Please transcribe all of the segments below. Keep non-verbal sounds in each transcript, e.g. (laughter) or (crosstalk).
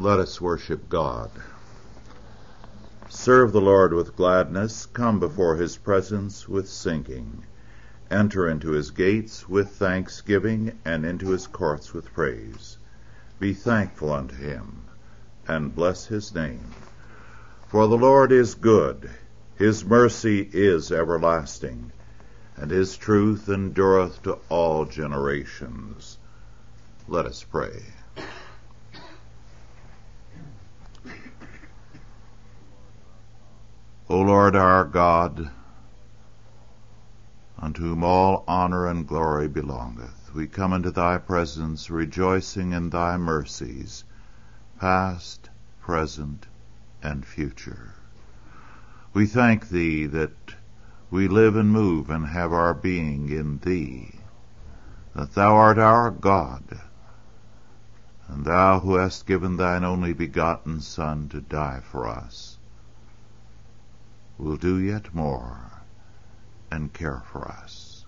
Let us worship God. Serve the Lord with gladness. Come before his presence with singing. Enter into his gates with thanksgiving and into his courts with praise. Be thankful unto him and bless his name. For the Lord is good. His mercy is everlasting and his truth endureth to all generations. Let us pray. O Lord our God, unto whom all honor and glory belongeth, we come into thy presence rejoicing in thy mercies, past, present, and future. We thank thee that we live and move and have our being in thee, that thou art our God, and thou who hast given thine only begotten Son to die for us will do yet more and care for us.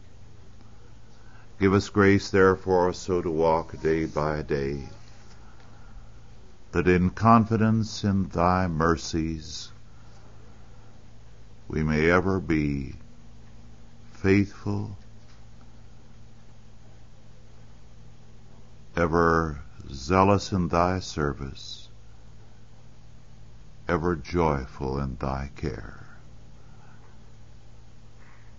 Give us grace, therefore, so to walk day by day, that in confidence in thy mercies we may ever be faithful, ever zealous in thy service, ever joyful in thy care.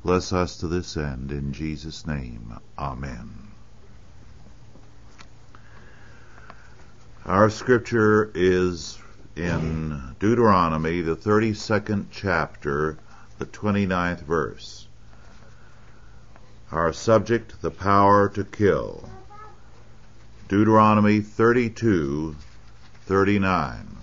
Bless us to this end in Jesus' name. Amen. Our scripture is in Deuteronomy, the 32nd chapter, the 29th verse. Our subject, the power to kill. Deuteronomy 32, 39.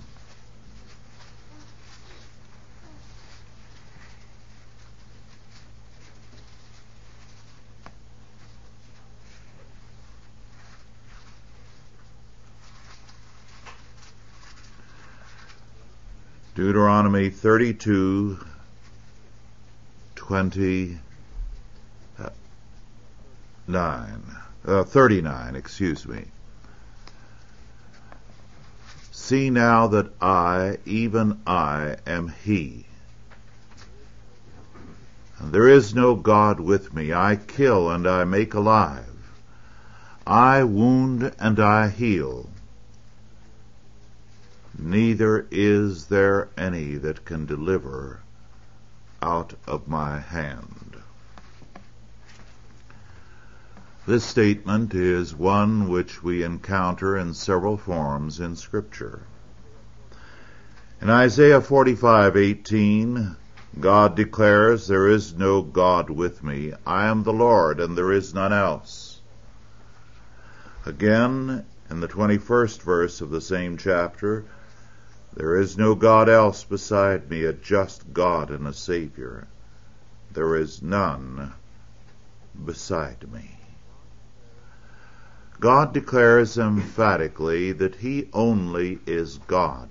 Deuteronomy 32, 29, uh, 39, excuse me. See now that I, even I, am He. And there is no God with me. I kill and I make alive. I wound and I heal neither is there any that can deliver out of my hand. This statement is one which we encounter in several forms in scripture. In Isaiah 45:18, God declares, There is no God with me. I am the Lord, and there is none else. Again, in the 21st verse of the same chapter, there is no God else beside me, a just God and a Savior. There is none beside me. God declares emphatically that He only is God,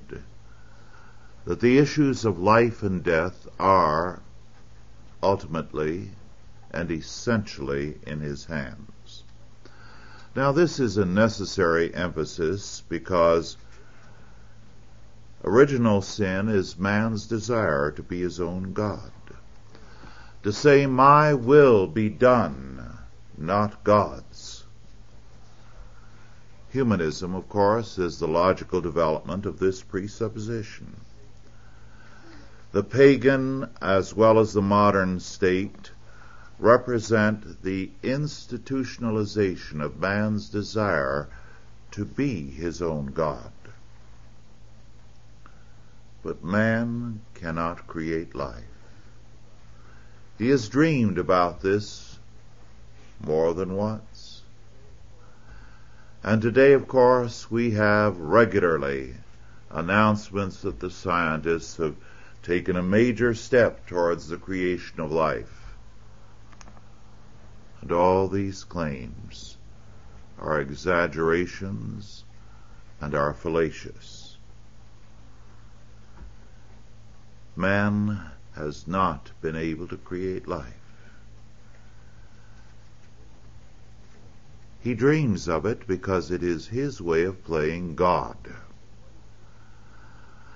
that the issues of life and death are ultimately and essentially in His hands. Now this is a necessary emphasis because Original sin is man's desire to be his own God. To say, my will be done, not God's. Humanism, of course, is the logical development of this presupposition. The pagan, as well as the modern state, represent the institutionalization of man's desire to be his own God. But man cannot create life. He has dreamed about this more than once. And today, of course, we have regularly announcements that the scientists have taken a major step towards the creation of life. And all these claims are exaggerations and are fallacious. Man has not been able to create life. He dreams of it because it is his way of playing God.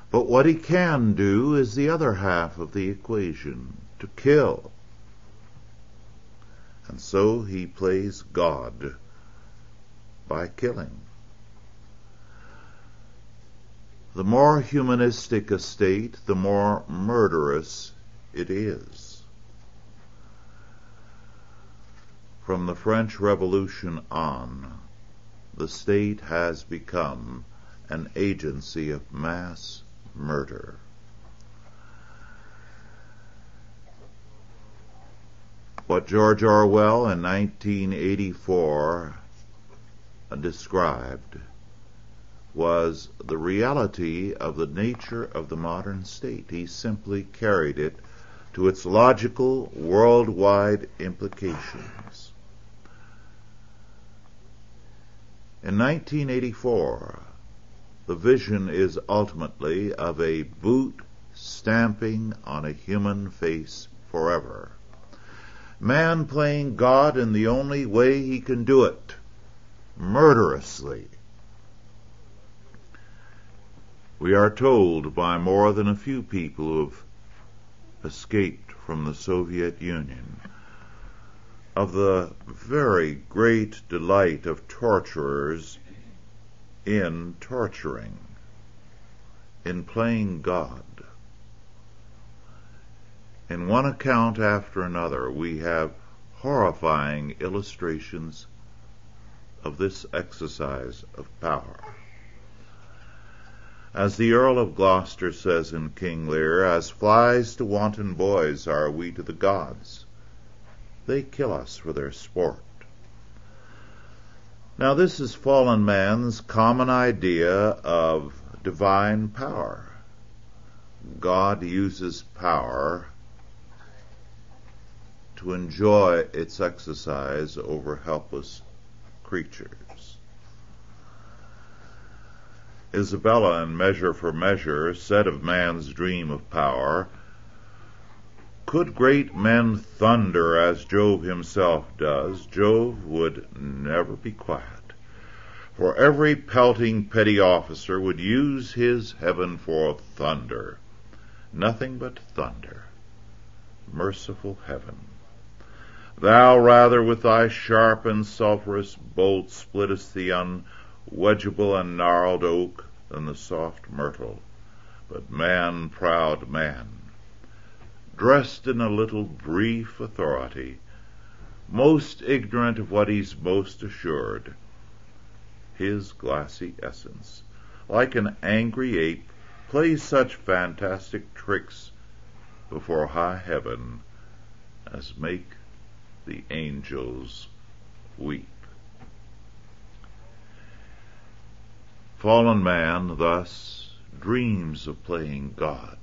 But what he can do is the other half of the equation, to kill. And so he plays God by killing. The more humanistic a state, the more murderous it is. From the French Revolution on, the state has become an agency of mass murder. What George Orwell in 1984 described was the reality of the nature of the modern state. He simply carried it to its logical worldwide implications. In 1984, the vision is ultimately of a boot stamping on a human face forever. Man playing God in the only way he can do it, murderously. We are told by more than a few people who have escaped from the Soviet Union of the very great delight of torturers in torturing, in playing God. In one account after another, we have horrifying illustrations of this exercise of power. As the Earl of Gloucester says in King Lear, as flies to wanton boys are we to the gods. They kill us for their sport. Now, this is fallen man's common idea of divine power. God uses power to enjoy its exercise over helpless creatures. Isabella in Measure for Measure said of man's dream of power, could great men thunder as Jove himself does, Jove would never be quiet. For every pelting petty officer would use his heaven for thunder. Nothing but thunder. Merciful heaven. Thou rather with thy sharp and sulphurous bolt splittest the unwedgeable and gnarled oak than the soft myrtle. But man, proud man, dressed in a little brief authority, most ignorant of what he's most assured. His glassy essence, like an angry ape, plays such fantastic tricks before high heaven as make the angels weep. Fallen man thus dreams of playing God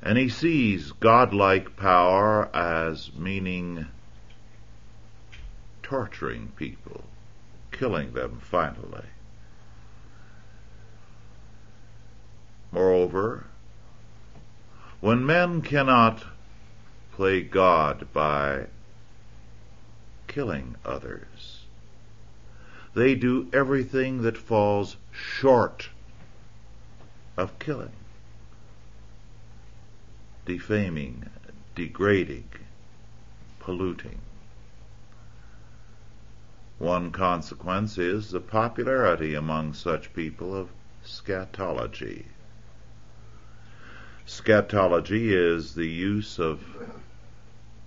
and he sees godlike power as meaning torturing people, killing them finally. Moreover, when men cannot play God by killing others, they do everything that falls short of killing defaming, degrading, polluting. One consequence is the popularity among such people of scatology. Scatology is the use of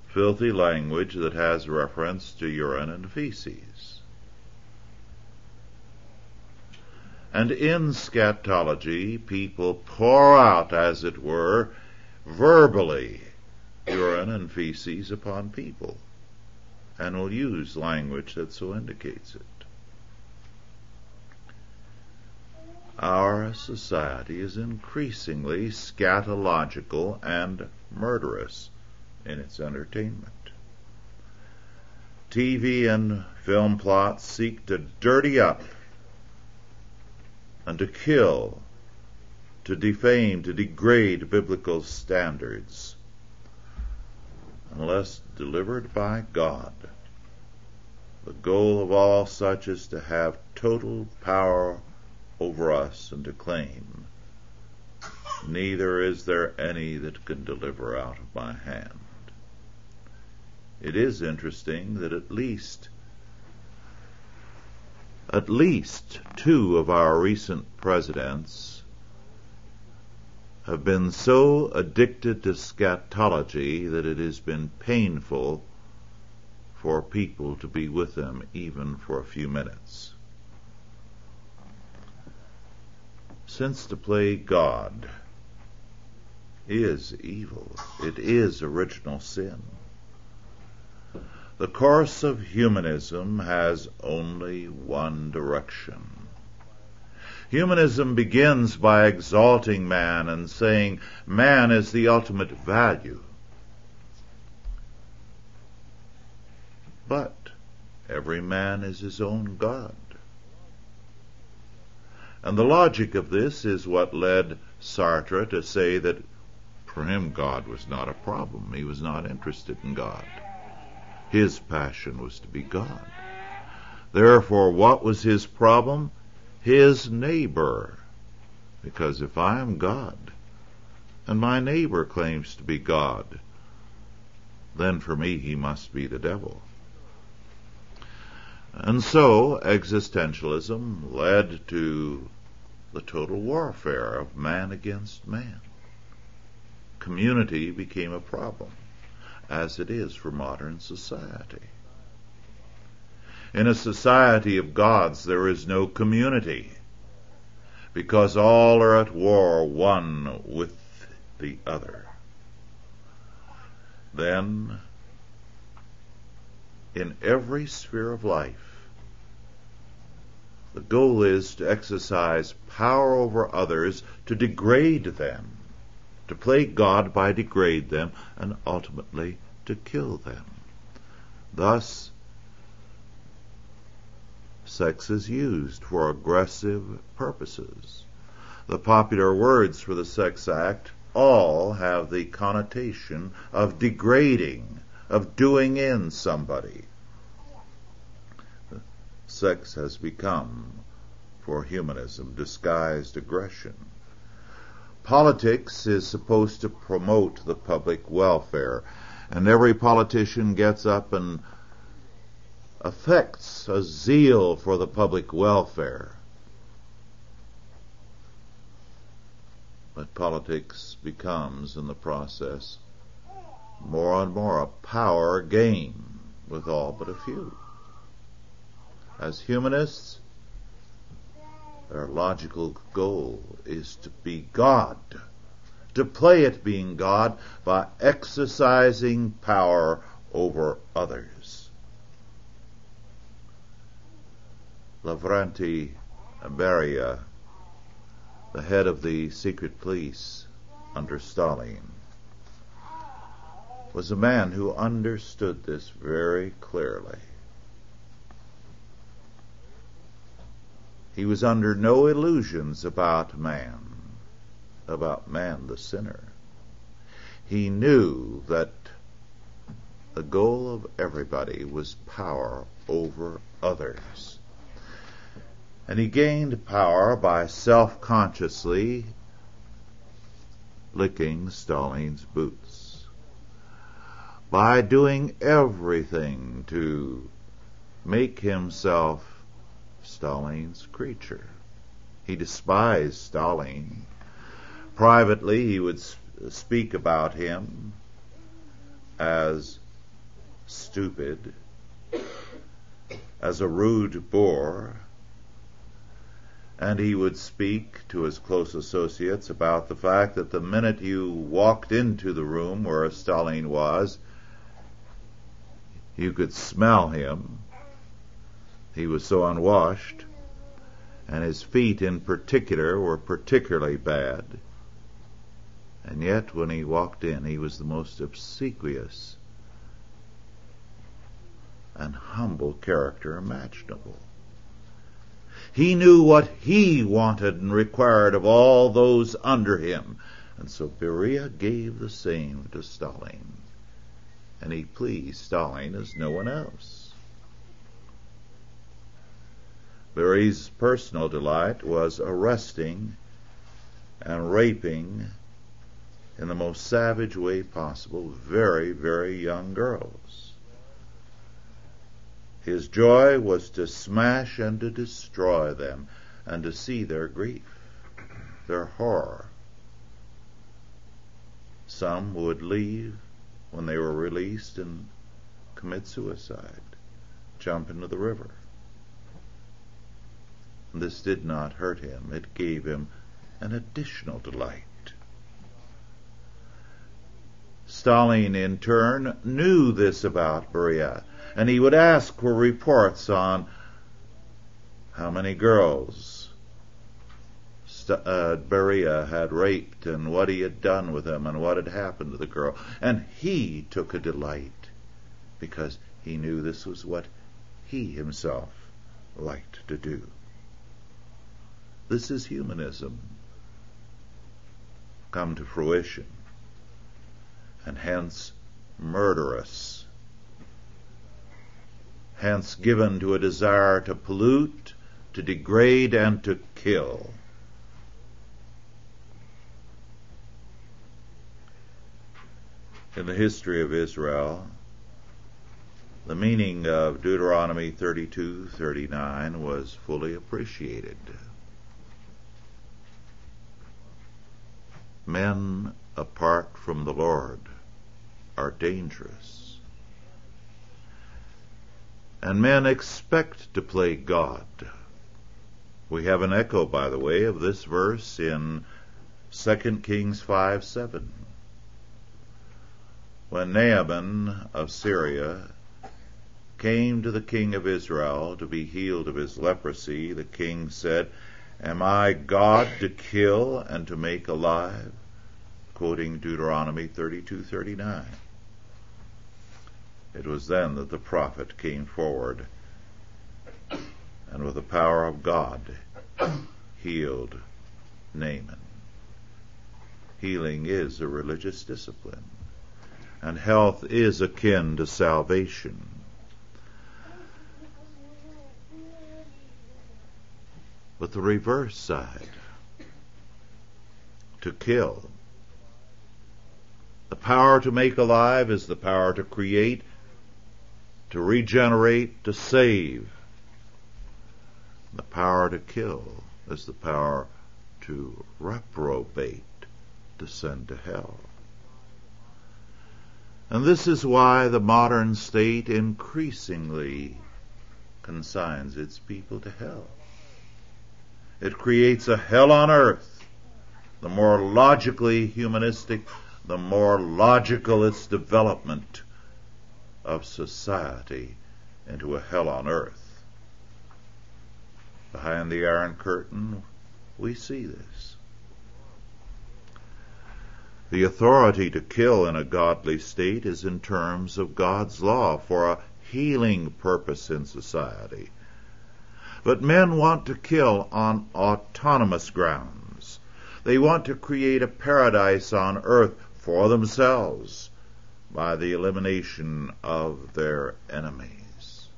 filthy language that has reference to urine and feces. And in scatology, people pour out, as it were, verbally urine and feces upon people and will use language that so indicates it. Our society is increasingly scatological and murderous in its entertainment. TV and film plots seek to dirty up and to kill to defame, to degrade biblical standards unless delivered by God. The goal of all such is to have total power over us and to claim neither is there any that can deliver out of my hand. It is interesting that at least at least two of our recent presidents have been so addicted to scatology that it has been painful for people to be with them even for a few minutes. Since to play God is evil, it is original sin. The course of humanism has only one direction. Humanism begins by exalting man and saying man is the ultimate value. But every man is his own God. And the logic of this is what led Sartre to say that for him God was not a problem. He was not interested in God. His passion was to be God. Therefore, what was his problem? His neighbor. Because if I am God, and my neighbor claims to be God, then for me he must be the devil. And so existentialism led to the total warfare of man against man. Community became a problem as it is for modern society. In a society of gods, there is no community because all are at war one with the other. Then, in every sphere of life, the goal is to exercise power over others to degrade them to play God by degrade them, and ultimately to kill them. Thus, sex is used for aggressive purposes. The popular words for the sex act all have the connotation of degrading, of doing in somebody. Sex has become, for humanism, disguised aggression. Politics is supposed to promote the public welfare, and every politician gets up and affects a zeal for the public welfare. But politics becomes, in the process, more and more a power game with all but a few. As humanists, their logical goal is to be God, to play at being God by exercising power over others. Lavrenti Beria, the head of the secret police under Stalin, was a man who understood this very clearly. He was under no illusions about man, about man the sinner. He knew that the goal of everybody was power over others. And he gained power by self-consciously licking Stalin's boots. By doing everything to make himself Stalin's creature. He despised Stalin. Privately, he would speak about him as stupid, as a rude bore, and he would speak to his close associates about the fact that the minute you walked into the room where Stalin was, you could smell him he was so unwashed, and his feet in particular were particularly bad. And yet, when he walked in, he was the most obsequious and humble character imaginable. He knew what he wanted and required of all those under him. And so Beria gave the same to Stalin. And he pleased Stalin as no one else. Beria's personal delight was arresting and raping in the most savage way possible very, very young girls. His joy was to smash and to destroy them and to see their grief, their horror. Some would leave when they were released and commit suicide, jump into the river. This did not hurt him. It gave him an additional delight. Stalin, in turn, knew this about Beria, and he would ask for reports on how many girls uh, Beria had raped and what he had done with them and what had happened to the girl. And he took a delight because he knew this was what he himself liked to do. This is humanism come to fruition and hence murderous, hence given to a desire to pollute, to degrade, and to kill. In the history of Israel, the meaning of Deuteronomy 32:39 was fully appreciated. Men apart from the Lord are dangerous. And men expect to play God. We have an echo, by the way, of this verse in 2 Kings 5 7. When Naaman of Syria came to the king of Israel to be healed of his leprosy, the king said, Am I God to kill and to make alive? Quoting Deuteronomy 32:39. It was then that the prophet came forward and with the power of God healed Naaman. Healing is a religious discipline, and health is akin to salvation. But the reverse side, to kill. The power to make alive is the power to create, to regenerate, to save. The power to kill is the power to reprobate, to send to hell. And this is why the modern state increasingly consigns its people to hell. It creates a hell on earth. The more logically humanistic, the more logical its development of society into a hell on earth. Behind the Iron Curtain, we see this. The authority to kill in a godly state is in terms of God's law for a healing purpose in society. But men want to kill on autonomous grounds. They want to create a paradise on earth for themselves by the elimination of their enemies.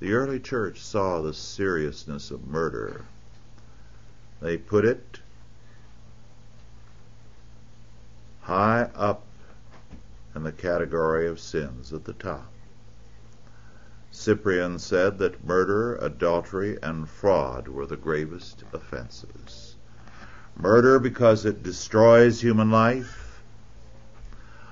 The early church saw the seriousness of murder. They put it high up in the category of sins at the top. Cyprian said that murder, adultery, and fraud were the gravest offenses. Murder because it destroys human life,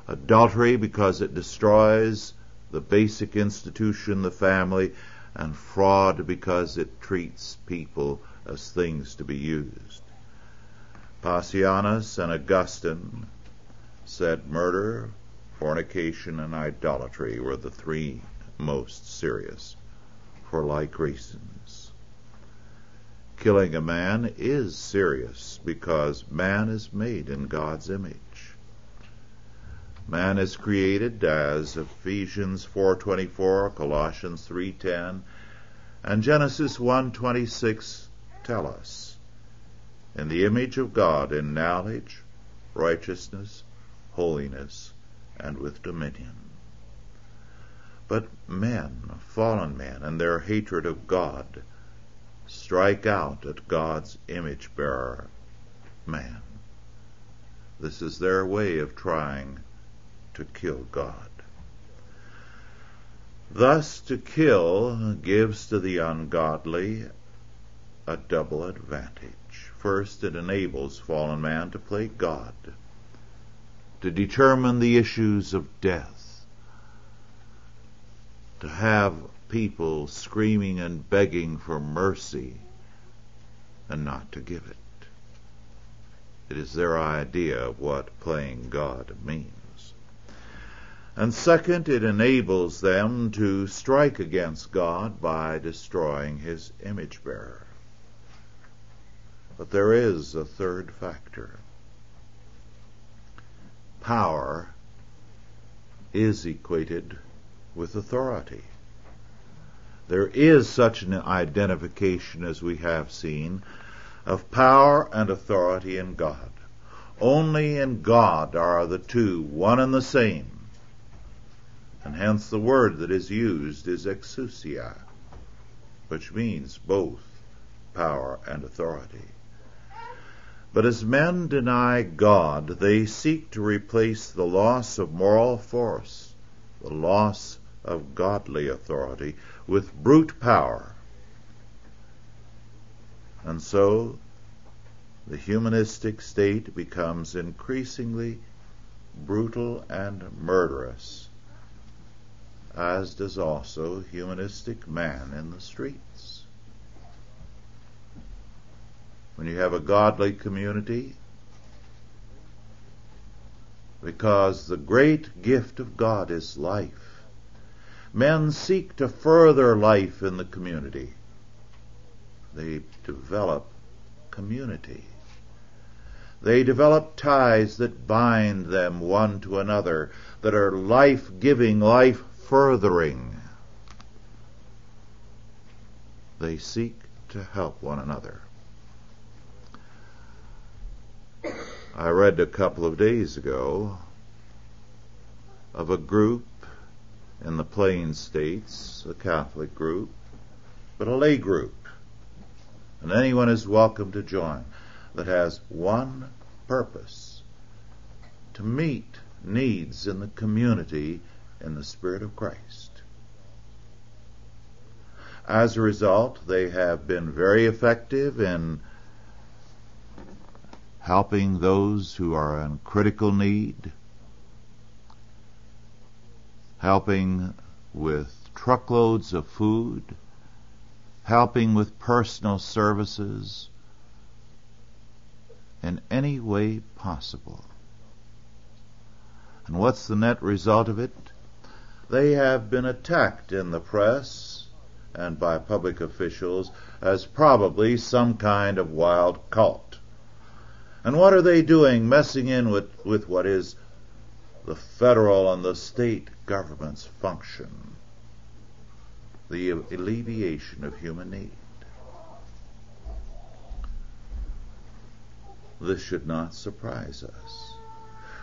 adultery because it destroys the basic institution, the family, and fraud because it treats people as things to be used. Pacianus and Augustine said murder, fornication, and idolatry were the three most serious for like reasons. Killing a man is serious because man is made in God's image. Man is created as Ephesians 4:24, Colossians 3:10, and Genesis 1:26 tell us. In the image of God in knowledge, righteousness, holiness, and with dominion. But men, fallen men, and their hatred of God strike out at God's image bearer man. This is their way of trying to kill God. Thus, to kill gives to the ungodly a double advantage. First, it enables fallen man to play God, to determine the issues of death, to have people screaming and begging for mercy and not to give it. It is their idea of what playing God means. And second, it enables them to strike against God by destroying his image bearer. But there is a third factor. Power is equated with authority. There is such an identification as we have seen of power and authority in God. Only in God are the two one and the same. And hence the word that is used is exousia, which means both power and authority. But as men deny God, they seek to replace the loss of moral force, the loss of godly authority, with brute power and so the humanistic state becomes increasingly brutal and murderous, as does also humanistic man in the streets. When you have a godly community, because the great gift of God is life, men seek to further life in the community they develop community. They develop ties that bind them one to another, that are life giving, life furthering. They seek to help one another. I read a couple of days ago of a group in the Plain States, a Catholic group, but a lay group and anyone is welcome to join, that has one purpose to meet needs in the community in the Spirit of Christ. As a result, they have been very effective in helping those who are in critical need, helping with truckloads of food, helping with personal services in any way possible. And what's the net result of it? They have been attacked in the press and by public officials as probably some kind of wild cult. And what are they doing messing in with, with what is the federal and the state government's function? the alleviation of human need. This should not surprise us.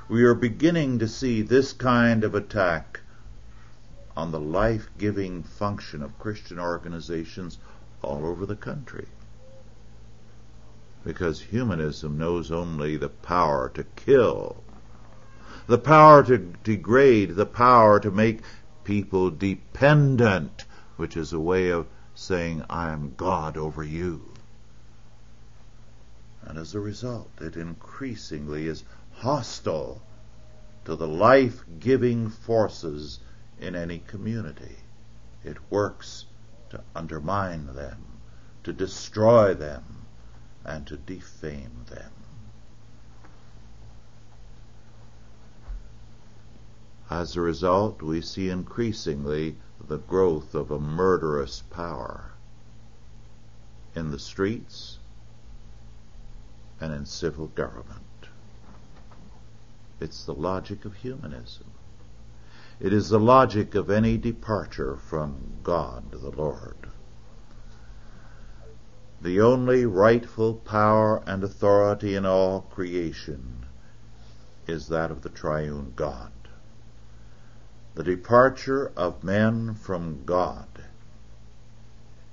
We are beginning to see this kind of attack on the life-giving function of Christian organizations all over the country. Because humanism knows only the power to kill, the power to degrade, the power to make people dependent which is a way of saying, I am God over you. And as a result, it increasingly is hostile to the life giving forces in any community. It works to undermine them, to destroy them, and to defame them. As a result, we see increasingly the growth of a murderous power in the streets and in civil government. It's the logic of humanism. It is the logic of any departure from God the Lord. The only rightful power and authority in all creation is that of the triune God the departure of men from God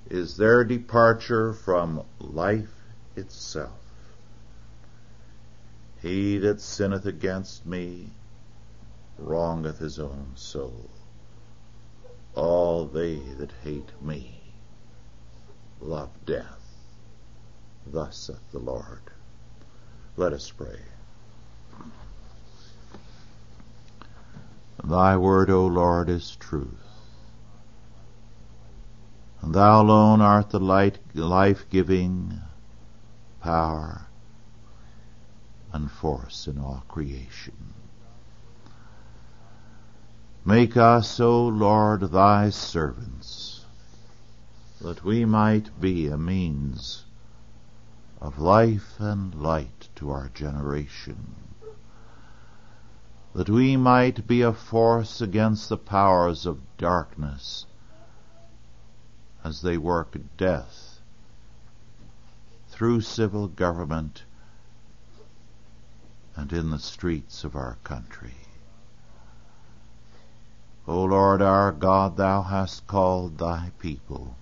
is their departure from life itself. He that sinneth against me wrongeth his own soul. All they that hate me love death. Thus saith the Lord. Let us pray. Thy word, O Lord, is truth. And thou alone art the light, life-giving power and force in all creation. Make us, O Lord, thy servants, that we might be a means of life and light to our generation, that we might be a force against the powers of darkness as they work death through civil government and in the streets of our country. O Lord our God, Thou hast called Thy people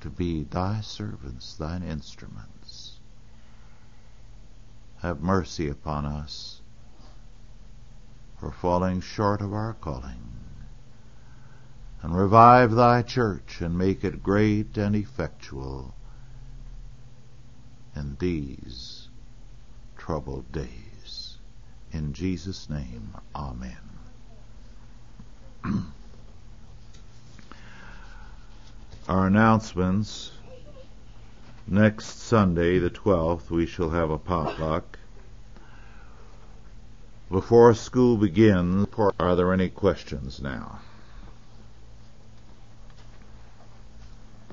to be Thy servants, Thine instruments. Have mercy upon us for falling short of our calling, and revive Thy church and make it great and effectual in these troubled days. In Jesus' name, Amen. (clears throat) Our announcements. Next Sunday, the 12th, we shall have a potluck. Before school begins, are there any questions now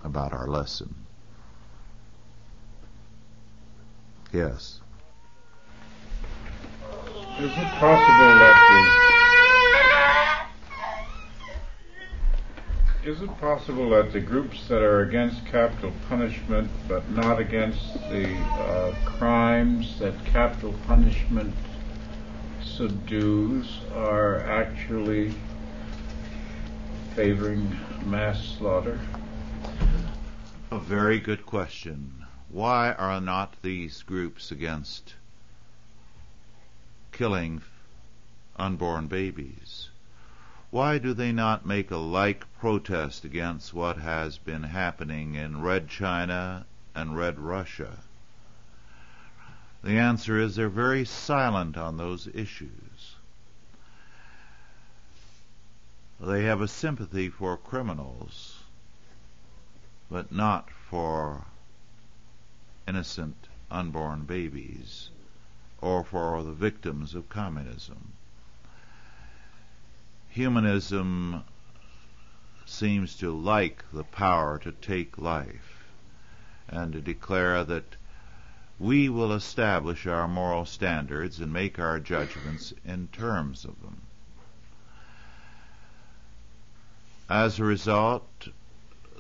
about our lesson? Yes. Is it possible that the is it possible that the groups that are against capital punishment but not against the uh, crimes that capital punishment subdues are actually favoring mass slaughter? A very good question. Why are not these groups against killing unborn babies? Why do they not make a like protest against what has been happening in Red China and Red Russia? The answer is they're very silent on those issues. They have a sympathy for criminals, but not for innocent unborn babies or for the victims of communism. Humanism seems to like the power to take life and to declare that we will establish our moral standards and make our judgments in terms of them. As a result,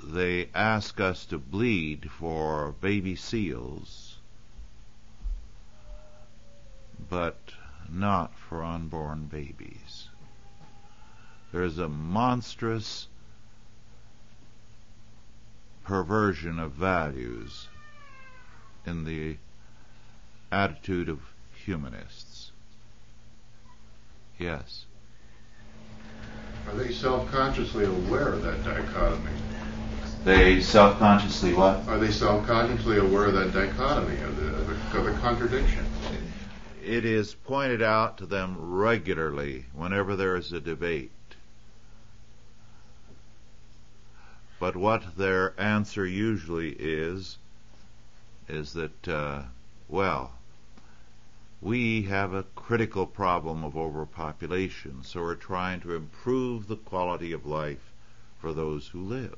they ask us to bleed for baby seals, but not for unborn babies. There's a monstrous perversion of values in the attitude of humanists. Yes. Are they self-consciously aware of that dichotomy? They self-consciously what? Are they self-consciously aware of that dichotomy, of the, of the, of the contradiction? It is pointed out to them regularly whenever there is a debate. But what their answer usually is, is that, uh, well, we have a critical problem of overpopulation, so we're trying to improve the quality of life for those who live.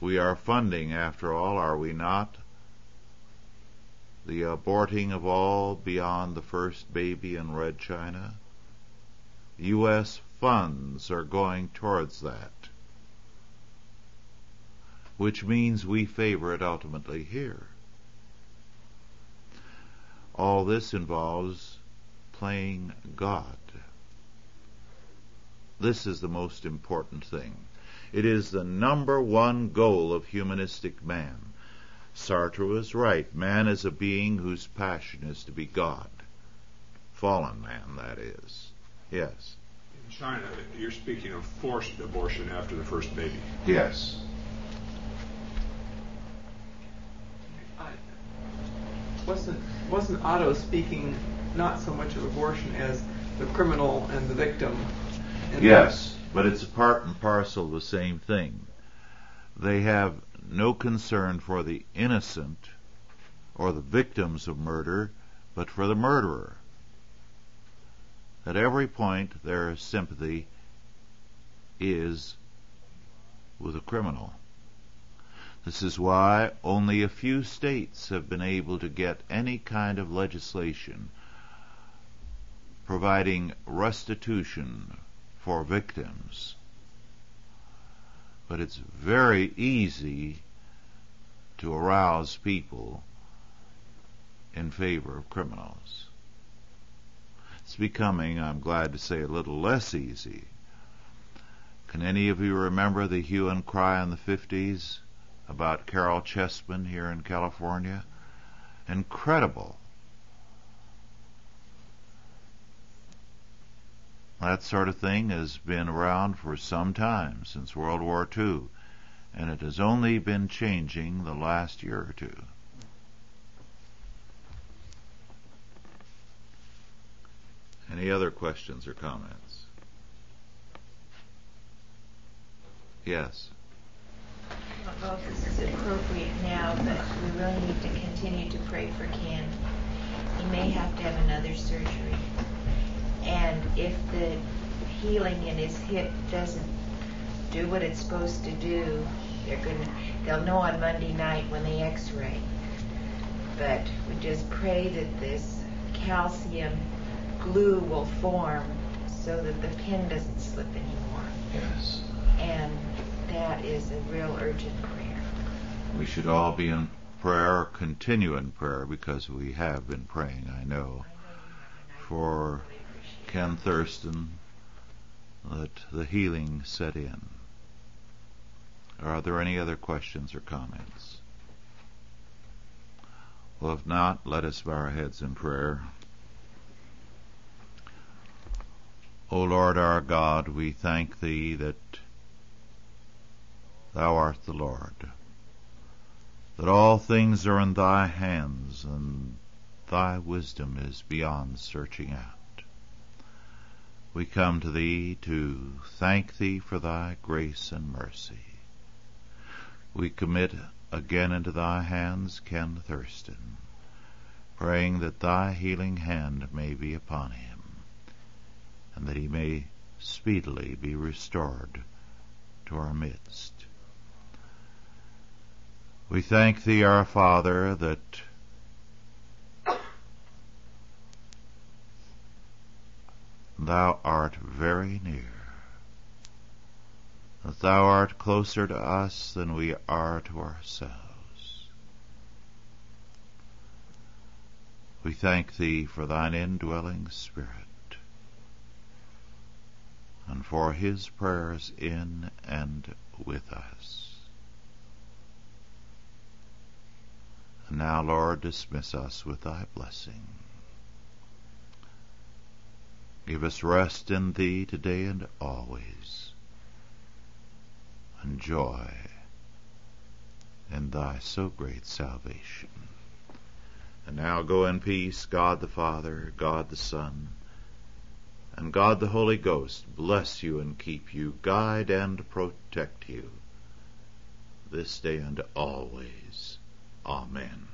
We are funding, after all, are we not? The aborting of all beyond the first baby in Red China? U.S. funds are going towards that, which means we favor it ultimately here. All this involves playing God. This is the most important thing. It is the number one goal of humanistic man Sartre was right. Man is a being whose passion is to be God. Fallen man, that is. Yes. In China, you're speaking of forced abortion after the first baby. Yes. wasn't wasn't Otto speaking not so much of abortion as the criminal and the victim? And yes, but it's a part and parcel of the same thing. They have no concern for the innocent or the victims of murder, but for the murderer. At every point, their sympathy is with the criminal. This is why only a few states have been able to get any kind of legislation providing restitution for victims. But it's very easy to arouse people in favor of criminals. It's becoming, I'm glad to say, a little less easy. Can any of you remember the hue and cry in the 50s? About Caryl Chessman here in California. Incredible. That sort of thing has been around for some time, since World War II, and it has only been changing the last year or two. Any other questions or comments? Yes don't know if this is appropriate now, but we really need to continue to pray for Ken. He may have to have another surgery. And if the healing in his hip doesn't do what it's supposed to do, they're gonna they'll know on Monday night when they x-ray. But we just pray that this calcium glue will form so that the pin doesn't slip anymore. Yes. Is a real urgent prayer. We should all be in prayer, continue in prayer, because we have been praying, I know, for Ken Thurston, that the healing set in. Are there any other questions or comments? Well, if not, let us bow our heads in prayer. O Lord our God, we thank Thee that Thou art the Lord. That all things are in Thy hands, and Thy wisdom is beyond searching out. We come to Thee to thank Thee for Thy grace and mercy. We commit again into Thy hands Ken Thurston, praying that Thy healing hand may be upon him, and that he may speedily be restored to our midst. We thank Thee, our Father, that Thou art very near, that Thou art closer to us than we are to ourselves. We thank Thee for Thine indwelling Spirit, and for His prayers in and with us. Now, Lord, dismiss us with thy blessing. Give us rest in thee today and always, and joy in thy so great salvation. And now go in peace, God the Father, God the Son, and God the Holy Ghost bless you and keep you, guide and protect you this day and always. Amen.